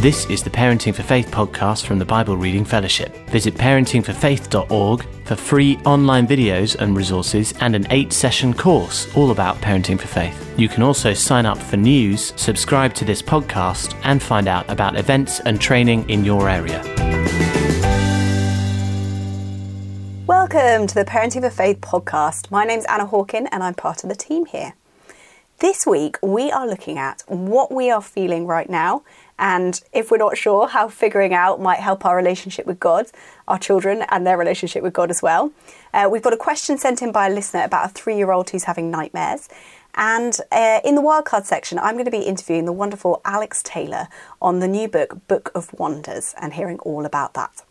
This is the Parenting for Faith podcast from the Bible Reading Fellowship. Visit parentingforfaith.org for free online videos and resources and an eight session course all about parenting for faith. You can also sign up for news, subscribe to this podcast, and find out about events and training in your area. Welcome to the Parenting for Faith podcast. My name's Anna Hawken and I'm part of the team here. This week, we are looking at what we are feeling right now and if we're not sure, how figuring out might help our relationship with God, our children, and their relationship with God as well. Uh, we've got a question sent in by a listener about a three year old who's having nightmares. And uh, in the wildcard section, I'm going to be interviewing the wonderful Alex Taylor on the new book, Book of Wonders, and hearing all about that.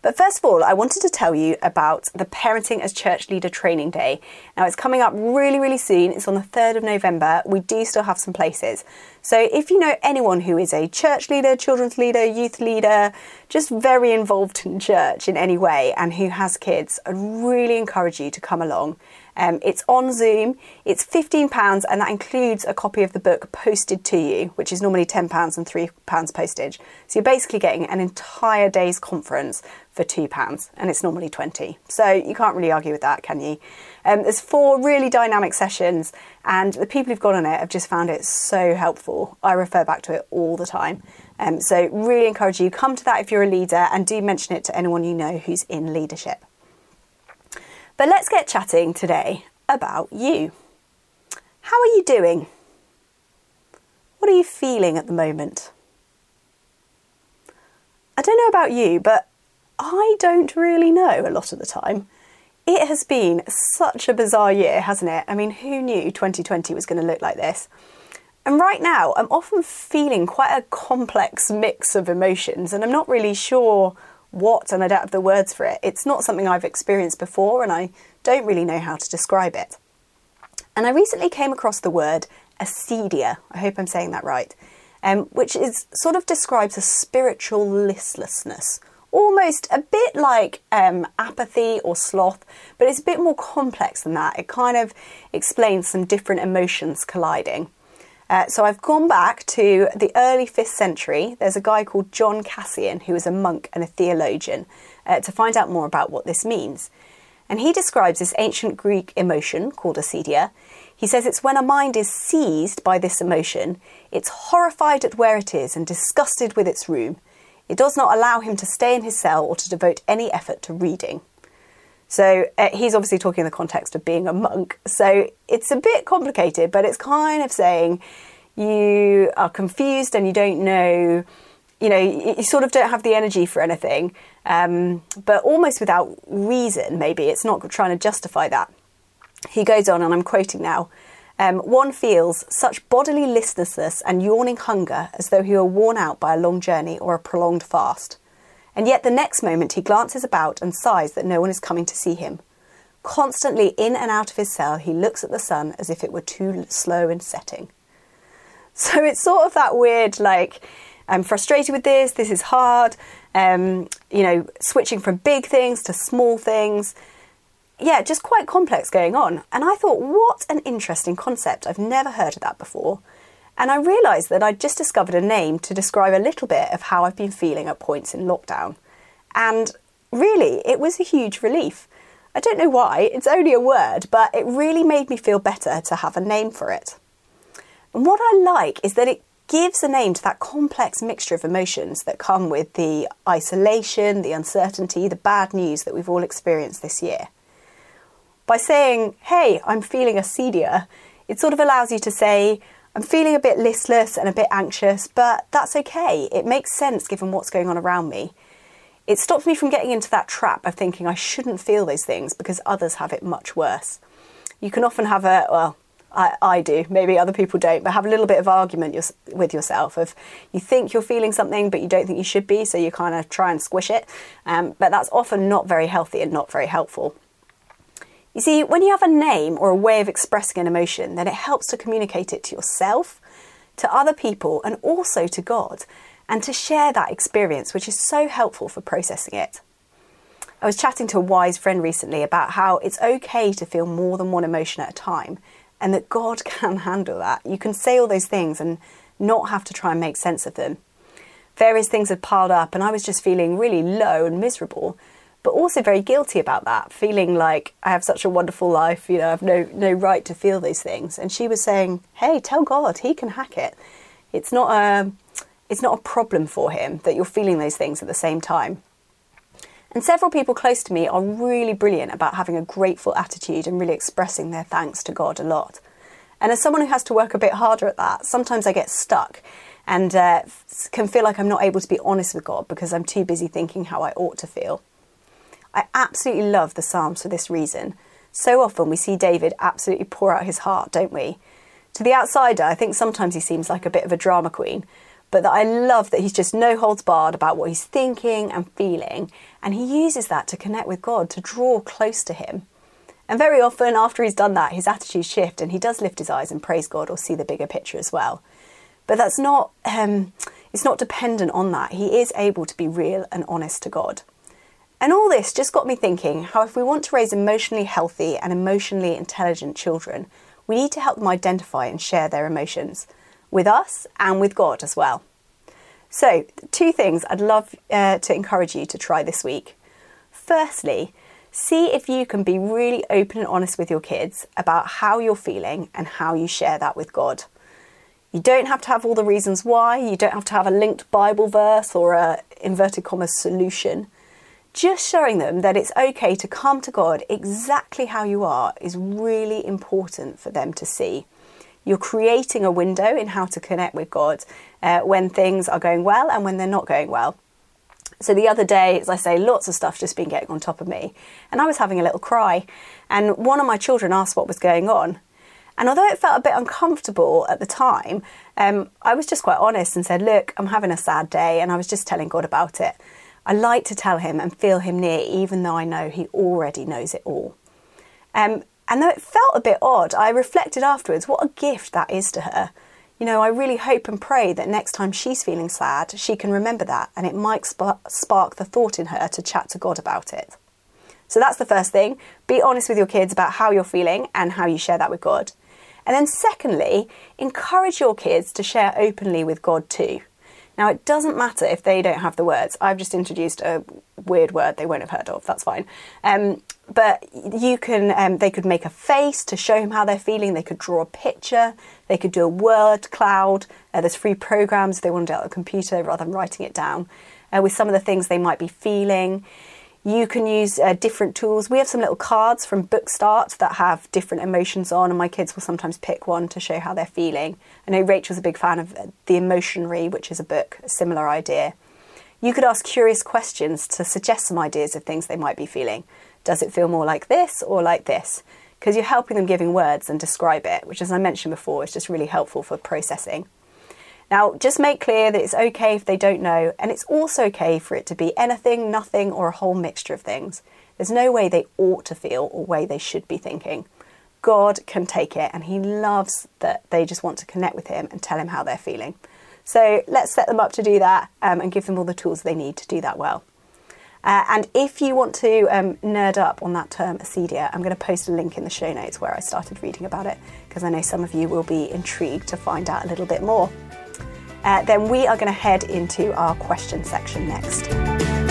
But first of all, I wanted to tell you about the Parenting as Church Leader Training Day. Now, it's coming up really, really soon. It's on the 3rd of November. We do still have some places. So, if you know anyone who is a church leader, children's leader, youth leader, just very involved in church in any way, and who has kids, I'd really encourage you to come along. Um, it's on Zoom. It's £15 and that includes a copy of the book posted to you, which is normally £10 and £3 postage. So you're basically getting an entire day's conference for £2 and it's normally 20 So you can't really argue with that, can you? Um, there's four really dynamic sessions and the people who've gone on it have just found it so helpful. I refer back to it all the time. Um, so really encourage you, come to that if you're a leader and do mention it to anyone you know who's in leadership. But let's get chatting today about you. How are you doing? What are you feeling at the moment? I don't know about you, but I don't really know a lot of the time. It has been such a bizarre year, hasn't it? I mean, who knew 2020 was going to look like this? And right now, I'm often feeling quite a complex mix of emotions, and I'm not really sure what and I don't have the words for it. It's not something I've experienced before and I don't really know how to describe it. And I recently came across the word acedia, I hope I'm saying that right, um, which is sort of describes a spiritual listlessness, almost a bit like um, apathy or sloth, but it's a bit more complex than that. It kind of explains some different emotions colliding. Uh, so I've gone back to the early 5th century. There's a guy called John Cassian who was a monk and a theologian uh, to find out more about what this means. And he describes this ancient Greek emotion called acedia. He says it's when a mind is seized by this emotion, it's horrified at where it is and disgusted with its room. It does not allow him to stay in his cell or to devote any effort to reading. So uh, he's obviously talking in the context of being a monk. So it's a bit complicated, but it's kind of saying you are confused and you don't know, you know, you sort of don't have the energy for anything, um, but almost without reason, maybe. It's not trying to justify that. He goes on, and I'm quoting now. Um, one feels such bodily listlessness and yawning hunger as though he were worn out by a long journey or a prolonged fast. And yet the next moment he glances about and sighs that no one is coming to see him. Constantly in and out of his cell, he looks at the sun as if it were too slow in setting. So it's sort of that weird, like, I'm frustrated with this, this is hard, um, you know, switching from big things to small things. Yeah, just quite complex going on. And I thought, what an interesting concept. I've never heard of that before. And I realised that I'd just discovered a name to describe a little bit of how I've been feeling at points in lockdown. And really, it was a huge relief. I don't know why, it's only a word, but it really made me feel better to have a name for it. And what I like is that it gives a name to that complex mixture of emotions that come with the isolation, the uncertainty, the bad news that we've all experienced this year. By saying, hey, I'm feeling a acedia, it sort of allows you to say, I'm feeling a bit listless and a bit anxious, but that's okay. It makes sense given what's going on around me. It stops me from getting into that trap of thinking I shouldn't feel those things because others have it much worse. You can often have a, well, I, I do, maybe other people don't, but have a little bit of argument with yourself of you think you're feeling something, but you don't think you should be, so you kind of try and squish it. Um, but that's often not very healthy and not very helpful. You see, when you have a name or a way of expressing an emotion, then it helps to communicate it to yourself, to other people, and also to God, and to share that experience, which is so helpful for processing it. I was chatting to a wise friend recently about how it's okay to feel more than one emotion at a time, and that God can handle that. You can say all those things and not have to try and make sense of them. various things had piled up, and I was just feeling really low and miserable, but also very guilty about that, feeling like I have such a wonderful life, you know, I have no, no right to feel these things. And she was saying, Hey, tell God, He can hack it. It's not a, it's not a problem for Him that you're feeling those things at the same time. And several people close to me are really brilliant about having a grateful attitude and really expressing their thanks to God a lot. And as someone who has to work a bit harder at that, sometimes I get stuck and uh, can feel like I'm not able to be honest with God because I'm too busy thinking how I ought to feel. I absolutely love the Psalms for this reason. So often we see David absolutely pour out his heart, don't we? To the outsider, I think sometimes he seems like a bit of a drama queen, but that I love that he's just no holds barred about what he's thinking and feeling, and he uses that to connect with God, to draw close to him. And very often, after he's done that, his attitudes shift and he does lift his eyes and praise God or see the bigger picture as well. But that's not, um, it's not dependent on that. He is able to be real and honest to God. And all this just got me thinking how if we want to raise emotionally healthy and emotionally intelligent children, we need to help them identify and share their emotions with us and with God as well. So, two things I'd love uh, to encourage you to try this week. Firstly, see if you can be really open and honest with your kids about how you're feeling and how you share that with God. You don't have to have all the reasons why, you don't have to have a linked Bible verse or a inverted commas solution. Just showing them that it's okay to come to God exactly how you are is really important for them to see. You're creating a window in how to connect with God uh, when things are going well and when they're not going well. So the other day, as I say, lots of stuff just been getting on top of me, and I was having a little cry. And one of my children asked what was going on. And although it felt a bit uncomfortable at the time, um, I was just quite honest and said, Look, I'm having a sad day, and I was just telling God about it. I like to tell him and feel him near, even though I know he already knows it all. Um, and though it felt a bit odd, I reflected afterwards what a gift that is to her you know, I really hope and pray that next time she's feeling sad, she can remember that and it might spark the thought in her to chat to God about it. So that's the first thing. Be honest with your kids about how you're feeling and how you share that with God. And then, secondly, encourage your kids to share openly with God too. Now, it doesn't matter if they don't have the words. I've just introduced a weird word they won't have heard of. That's fine. Um, but you can, um, they could make a face to show him how they're feeling. They could draw a picture. They could do a word cloud. Uh, there's free programs if they want to do it on a computer rather than writing it down uh, with some of the things they might be feeling. You can use uh, different tools. We have some little cards from Bookstart that have different emotions on, and my kids will sometimes pick one to show how they're feeling. I know Rachel's a big fan of uh, The Emotionary, which is a book, a similar idea. You could ask curious questions to suggest some ideas of things they might be feeling. Does it feel more like this or like this? Because you're helping them giving words and describe it, which, as I mentioned before, is just really helpful for processing. Now, just make clear that it's okay if they don't know, and it's also okay for it to be anything, nothing, or a whole mixture of things. There's no way they ought to feel or way they should be thinking. God can take it, and He loves that they just want to connect with Him and tell Him how they're feeling. So let's set them up to do that um, and give them all the tools they need to do that well. Uh, and if you want to um, nerd up on that term, acedia, I'm going to post a link in the show notes where I started reading about it because I know some of you will be intrigued to find out a little bit more. Uh, then we are going to head into our question section next.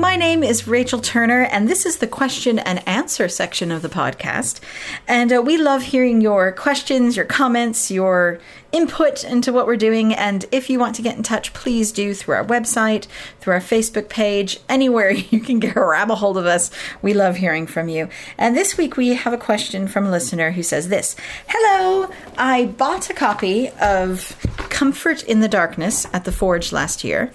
My name is Rachel Turner, and this is the question and answer section of the podcast. And uh, we love hearing your questions, your comments, your input into what we're doing. And if you want to get in touch, please do through our website, through our Facebook page, anywhere you can get grab a hold of us. We love hearing from you. And this week we have a question from a listener who says this Hello, I bought a copy of Comfort in the Darkness at the Forge last year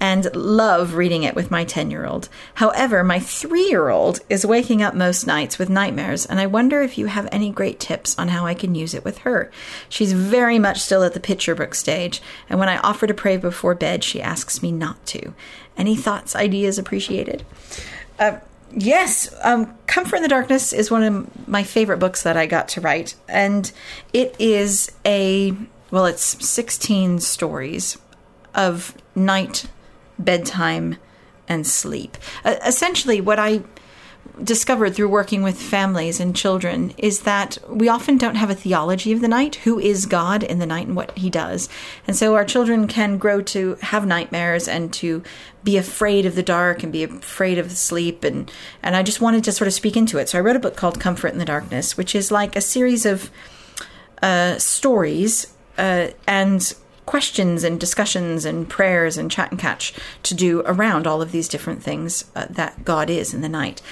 and love reading it with my 10 year old. However, my three year old is waking up most nights with nightmares, and I wonder if you have any great tips on how I can use it with her. She's very much still at the picture book stage, and when I offer to pray before bed, she asks me not to. Any thoughts, ideas appreciated? Uh, yes, um, Comfort in the Darkness is one of my favorite books that I got to write, and it is a well, it's 16 stories of night bedtime and sleep. Uh, essentially, what I discovered through working with families and children is that we often don't have a theology of the night. Who is God in the night and what he does? And so our children can grow to have nightmares and to be afraid of the dark and be afraid of sleep and and I just wanted to sort of speak into it. So I wrote a book called Comfort in the Darkness, which is like a series of uh, stories uh, and questions and discussions and prayers and chat and catch to do around all of these different things uh, that God is in the night.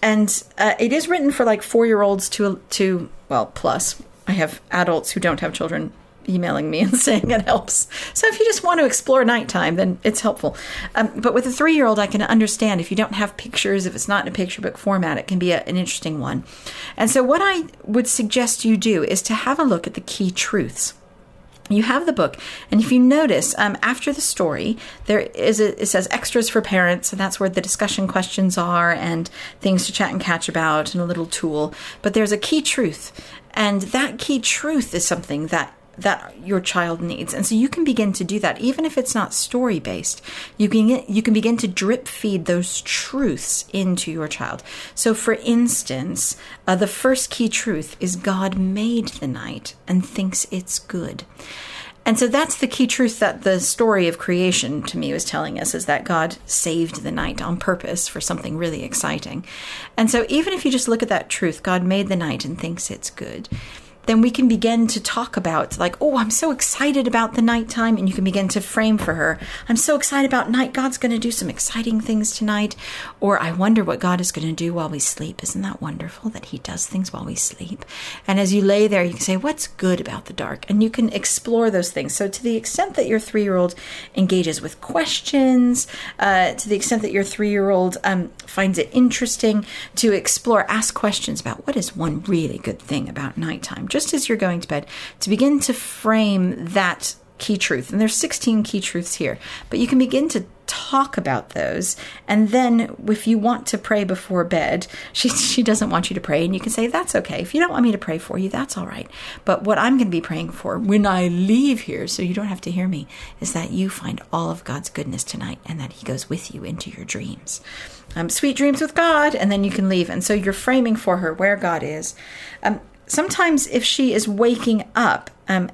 And uh, it is written for like four year olds to, to, well, plus. I have adults who don't have children emailing me and saying it helps. So if you just want to explore nighttime, then it's helpful. Um, but with a three year old, I can understand if you don't have pictures, if it's not in a picture book format, it can be a, an interesting one. And so what I would suggest you do is to have a look at the key truths you have the book and if you notice um, after the story there is a, it says extras for parents and that's where the discussion questions are and things to chat and catch about and a little tool. But there's a key truth and that key truth is something that that your child needs. And so you can begin to do that. Even if it's not story based you can you can begin to drip feed those truths into your child. So for instance uh, the first key truth is god made the night and thinks it's good. And so that's the key truth that the story of creation to me was telling us is that God saved the night on purpose for something really exciting. And so even if you just look at that truth, God made the night and thinks it's good then we can begin to talk about like oh i'm so excited about the nighttime and you can begin to frame for her i'm so excited about night. God's going to do some exciting things tonight. Or i wonder what god is going to do while we sleep. Isn't that wonderful that he does things while we sleep? And as you lay there you can say what's good about the dark? And you can explore those things. So to the extent that your three-year-old engages with questions uh, to the extent that your three-year-old um, finds it interesting to explore ask questions about what is one really good thing about nighttime just as you're going to bed, to begin to frame that key truth. And there's 16 key truths here, but you can begin to talk about those. And then if you want to pray before bed, she she doesn't want you to pray and you can say that's okay. If you don't want me to pray for you, that's all right. But what I'm going to be praying for when I leave here so you don't have to hear me is that you find all of God's goodness tonight and that he goes with you into your dreams. Um, sweet dreams with God, and then you can leave. And so you're framing for her where God is. Um, sometimes if she is waking up, um,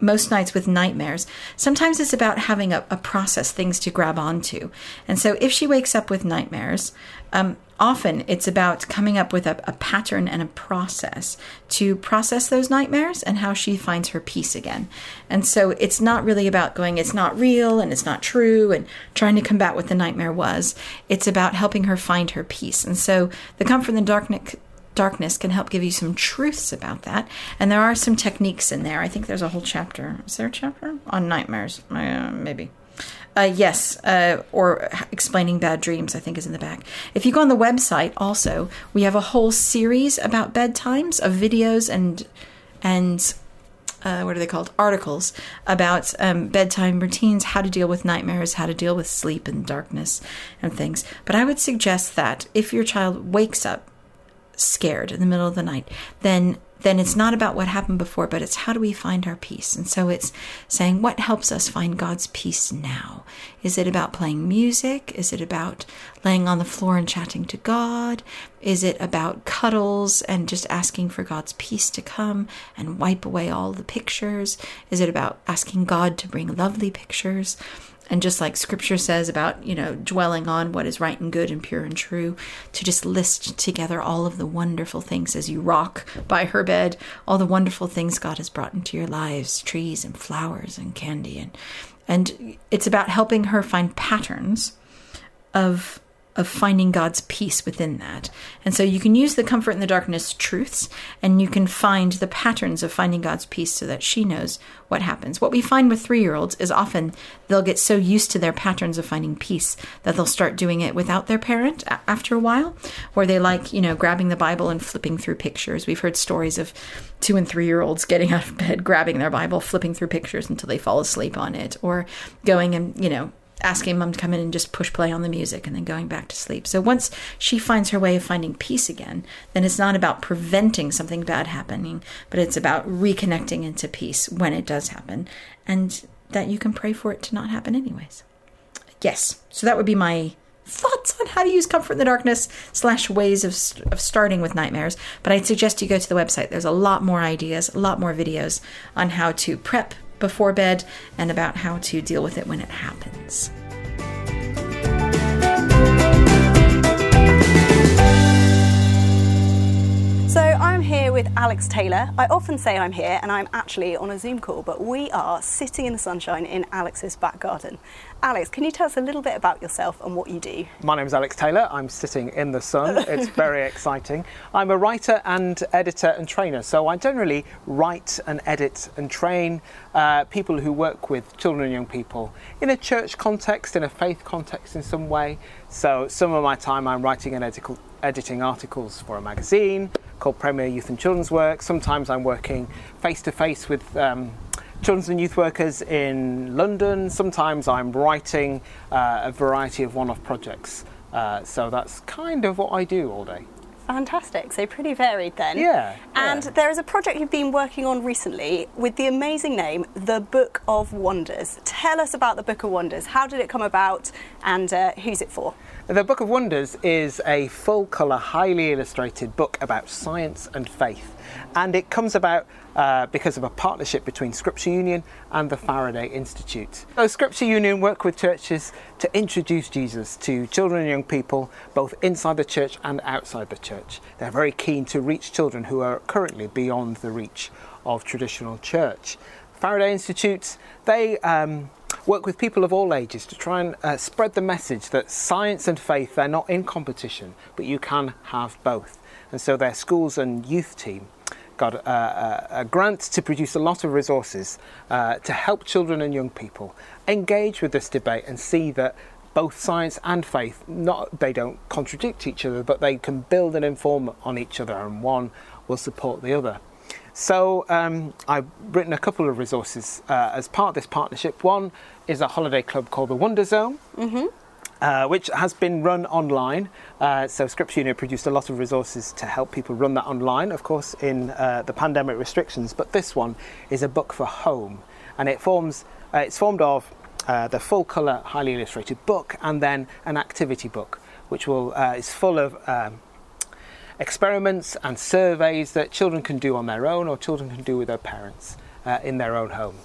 most nights with nightmares, sometimes it's about having a, a, process, things to grab onto. And so if she wakes up with nightmares, um, often it's about coming up with a, a, pattern and a process to process those nightmares and how she finds her peace again. And so it's not really about going, it's not real and it's not true and trying to combat what the nightmare was. It's about helping her find her peace. And so the Comfort in the Darkness darkness can help give you some truths about that. And there are some techniques in there. I think there's a whole chapter. Is there a chapter on nightmares? Uh, maybe. Uh, yes, uh, or explaining bad dreams, I think is in the back. If you go on the website, also we have a whole series about bedtimes of videos and and uh, what are they called? Articles about um, bedtime routines, how to deal with nightmares, how to deal with sleep and darkness and things. But I would suggest that if your child wakes up scared in the middle of the night, then then it's not about what happened before, but it's how do we find our peace? And so it's saying what helps us find God's peace now? Is it about playing music? Is it about laying on the floor and chatting to God? Is it about cuddles and just asking for God's peace to come and wipe away all the pictures? Is it about asking God to bring lovely pictures? And just like scripture says about, you know, dwelling on what is right and good and pure and true, to just list together all of the wonderful things as you rock by her bed, all the wonderful things God has brought into your lives, trees and flowers and candy and and it's about helping her find patterns of of finding God's peace within that. And so you can use the comfort in the darkness truths and you can find the patterns of finding God's peace so that she knows what happens. What we find with three year olds is often they'll get so used to their patterns of finding peace that they'll start doing it without their parent after a while, where they like, you know, grabbing the Bible and flipping through pictures. We've heard stories of two and three year olds getting out of bed, grabbing their Bible, flipping through pictures until they fall asleep on it, or going and, you know, asking mom to come in and just push play on the music and then going back to sleep. So once she finds her way of finding peace again, then it's not about preventing something bad happening, but it's about reconnecting into peace when it does happen and that you can pray for it to not happen anyways. Yes. So that would be my thoughts on how to use comfort in the darkness slash ways of, of starting with nightmares. But I'd suggest you go to the website. There's a lot more ideas, a lot more videos on how to prep before bed and about how to deal with it when it happens. So I'm here with Alex Taylor. I often say I'm here and I'm actually on a Zoom call, but we are sitting in the sunshine in Alex's back garden. Alex, can you tell us a little bit about yourself and what you do? My name is Alex Taylor. I'm sitting in the sun. It's very exciting. I'm a writer and editor and trainer, so I generally write and edit and train uh, people who work with children and young people in a church context, in a faith context in some way. So some of my time I'm writing and editing articles for a magazine called Premier Youth and Children's Work. Sometimes I'm working face to face with um, children's and youth workers in London. Sometimes I'm writing uh, a variety of one off projects. Uh, so that's kind of what I do all day. Fantastic. So pretty varied then. Yeah. And yeah. there is a project you've been working on recently with the amazing name, The Book of Wonders. Tell us about The Book of Wonders. How did it come about and uh, who's it for? The Book of Wonders is a full colour, highly illustrated book about science and faith. And it comes about uh, because of a partnership between Scripture Union and the Faraday Institute. So, Scripture Union work with churches to introduce Jesus to children and young people, both inside the church and outside the church. They're very keen to reach children who are currently beyond the reach of traditional church. Faraday Institute, they um, work with people of all ages to try and uh, spread the message that science and faith, they're not in competition, but you can have both. And so their schools and youth team got a, a, a grant to produce a lot of resources uh, to help children and young people engage with this debate and see that both science and faith not they don't contradict each other but they can build and inform on each other and one will support the other so um, I've written a couple of resources uh, as part of this partnership. One is a holiday club called the Wonder Zone. Mm-hmm. Uh, which has been run online. Uh, so Scripture Union produced a lot of resources to help people run that online, of course, in uh, the pandemic restrictions. But this one is a book for home, and it forms. Uh, it's formed of uh, the full colour, highly illustrated book, and then an activity book, which will uh, is full of. Um, experiments and surveys that children can do on their own or children can do with their parents uh, in their own home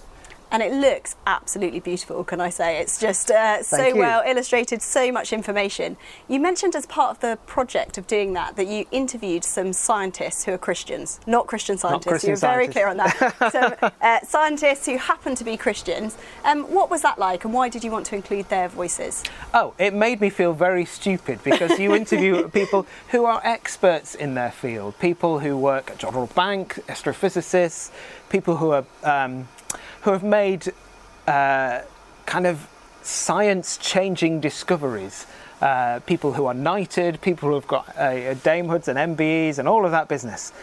and it looks absolutely beautiful, can I say? It's just uh, so you. well illustrated, so much information. You mentioned as part of the project of doing that that you interviewed some scientists who are Christians, not Christian scientists. Not Christian you were very clear on that. so, uh, scientists who happen to be Christians. Um, what was that like, and why did you want to include their voices? Oh, it made me feel very stupid because you interview people who are experts in their field, people who work at Jodrell Bank, astrophysicists, people who are um, who have made uh, kind of science changing discoveries. Uh, people who are knighted, people who have got uh, damehoods and MBEs and all of that business.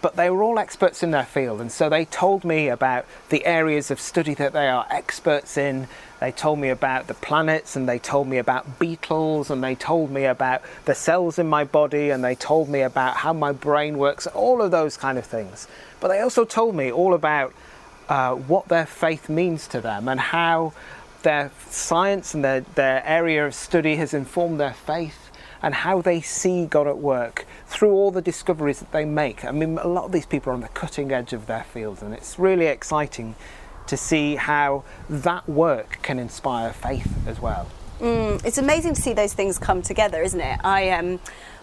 But they were all experts in their field, and so they told me about the areas of study that they are experts in. They told me about the planets, and they told me about beetles, and they told me about the cells in my body, and they told me about how my brain works, all of those kind of things. But they also told me all about uh, what their faith means to them and how their science and their, their area of study has informed their faith and how they see God at work through all the discoveries that they make. I mean, a lot of these people are on the cutting edge of their fields, and it's really exciting to see how that work can inspire faith as well. Mm, it's amazing to see those things come together, isn't it? I um,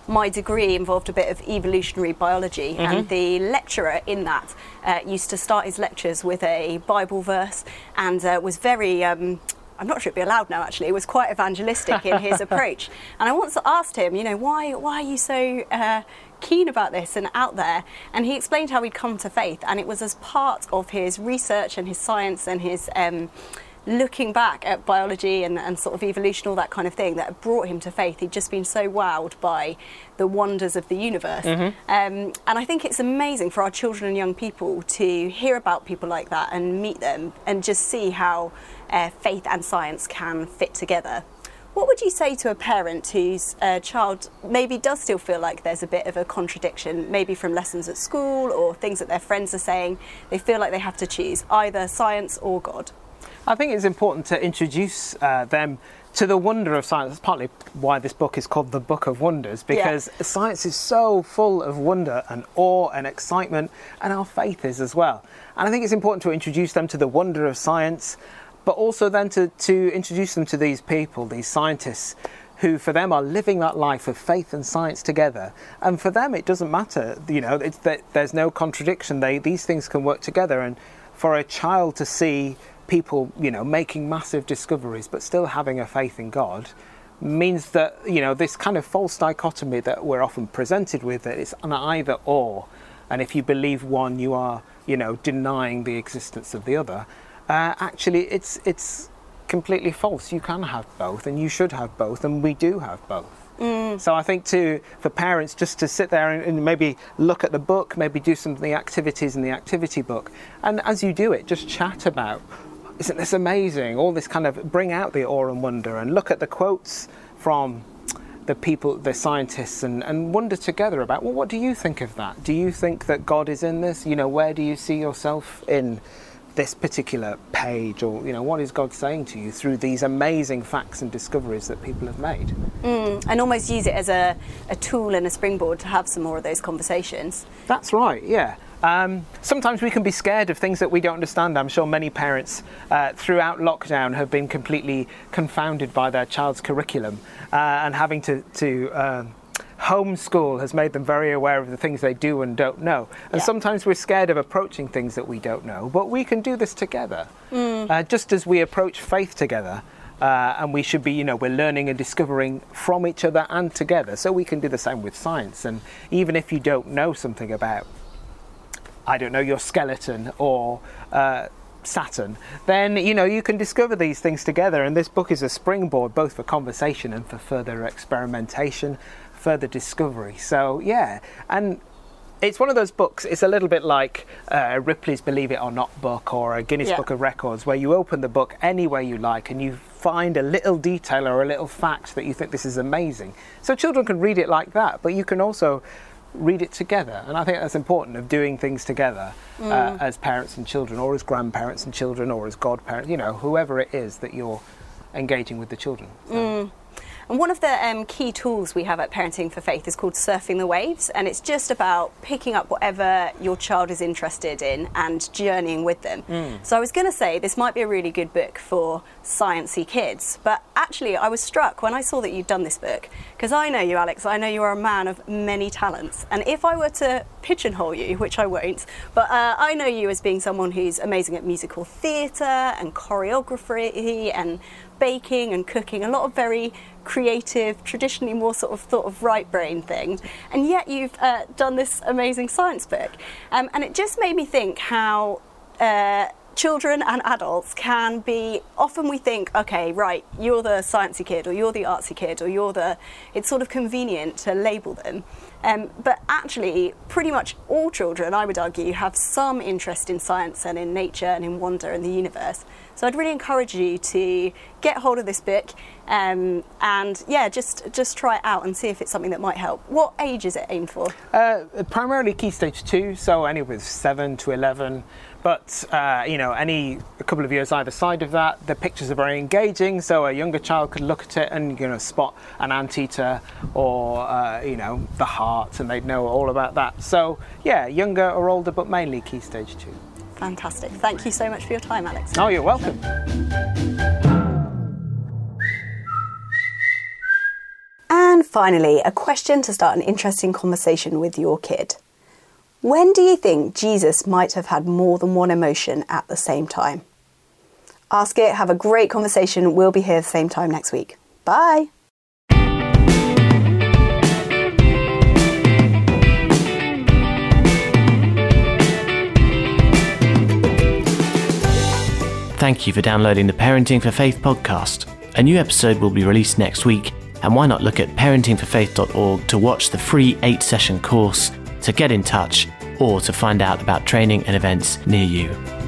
my degree involved a bit of evolutionary biology, mm-hmm. and the lecturer in that uh, used to start his lectures with a Bible verse and uh, was very. Um, I'm not sure it'd be allowed now. Actually, was quite evangelistic in his approach. And I once asked him, you know, why why are you so uh, keen about this and out there? And he explained how he'd come to faith, and it was as part of his research and his science and his um, looking back at biology and, and sort of evolution, all that kind of thing, that brought him to faith. He'd just been so wowed by the wonders of the universe. Mm-hmm. Um, and I think it's amazing for our children and young people to hear about people like that and meet them and just see how uh, faith and science can fit together. What would you say to a parent whose uh, child maybe does still feel like there's a bit of a contradiction, maybe from lessons at school or things that their friends are saying? They feel like they have to choose either science or God. I think it's important to introduce uh, them to the wonder of science. That's partly why this book is called The Book of Wonders, because yeah. science is so full of wonder and awe and excitement, and our faith is as well. And I think it's important to introduce them to the wonder of science, but also then to, to introduce them to these people, these scientists, who for them are living that life of faith and science together. And for them, it doesn't matter, you know, that there's no contradiction. They, these things can work together. And for a child to see people, you know, making massive discoveries but still having a faith in God means that, you know, this kind of false dichotomy that we're often presented with that it's an either or. And if you believe one, you are, you know, denying the existence of the other. Uh, actually, it's it's completely false. You can have both, and you should have both, and we do have both. Mm. So I think to for parents just to sit there and, and, maybe look at the book, maybe do some of the activities in the activity book, and as you do it, just chat about isn't this amazing? All this kind of bring out the awe and wonder and look at the quotes from the people, the scientists, and, and wonder together about, well, what do you think of that? Do you think that God is in this? You know, where do you see yourself in this particular page? Or, you know, what is God saying to you through these amazing facts and discoveries that people have made? Mm, and almost use it as a, a tool and a springboard to have some more of those conversations. That's right, yeah. Um, sometimes we can be scared of things that we don't understand. I'm sure many parents uh, throughout lockdown have been completely confounded by their child's curriculum uh, and having to, to uh, homeschool has made them very aware of the things they do and don't know. And yeah. sometimes we're scared of approaching things that we don't know, but we can do this together. Mm. Just as we approach faith together, uh, and we should be, you know, we're learning and discovering from each other and together. So we can do the same with science. And even if you don't know something about I don't know, your skeleton or uh, Saturn, then you know you can discover these things together. And this book is a springboard both for conversation and for further experimentation, further discovery. So yeah, and it's one of those books. It's a little bit like uh, Ripley's Believe It or Not book or a Guinness yeah. Book of Records, where you open the book any way you like and you find a little detail or a little fact that you think this is amazing. So children can read it like that, but you can also read it together. And I think that's important of doing things together uh, mm. uh, as parents and children, or as grandparents and children, or as godparents, you know, whoever it is that you're engaging with the children. So. And one of the um, key tools we have at Parenting for Faith is called Surfing the Waves, and it's just about picking up whatever your child is interested in and journeying with them. Mm. So I was going to say this might be a really good book for sciencey kids, but actually I was struck when I saw that you'd done this book because I know you, Alex. I know you are a man of many talents, and if I were to pigeonhole you, which I won't, but uh, I know you as being someone who's amazing at musical theatre and choreography and baking and cooking, a lot of very creative, traditionally more sort of thought of right brain things. And yet you've uh, done this amazing science book. Um, and it just made me think how. Uh, children and adults can be often we think okay right you're the sciencey kid or you're the artsy kid or you're the it's sort of convenient to label them um, but actually, pretty much all children, I would argue, have some interest in science and in nature and in wonder and the universe. So I'd really encourage you to get hold of this book um, and yeah, just just try it out and see if it's something that might help. What age is it aimed for? Uh, primarily key stage two, so anywhere seven to eleven. But uh, you know, any a couple of years either side of that, the pictures are very engaging. So a younger child could look at it and you know spot an anteater or uh, you know the heart, and they'd know all about that. So yeah, younger or older, but mainly key stage two. Fantastic. Thank you so much for your time, Alex. Oh, you're welcome. And finally, a question to start an interesting conversation with your kid. When do you think Jesus might have had more than one emotion at the same time? Ask it, have a great conversation. We'll be here the same time next week. Bye. Thank you for downloading the Parenting for Faith podcast. A new episode will be released next week, and why not look at parentingforfaith.org to watch the free eight session course to get in touch or to find out about training and events near you.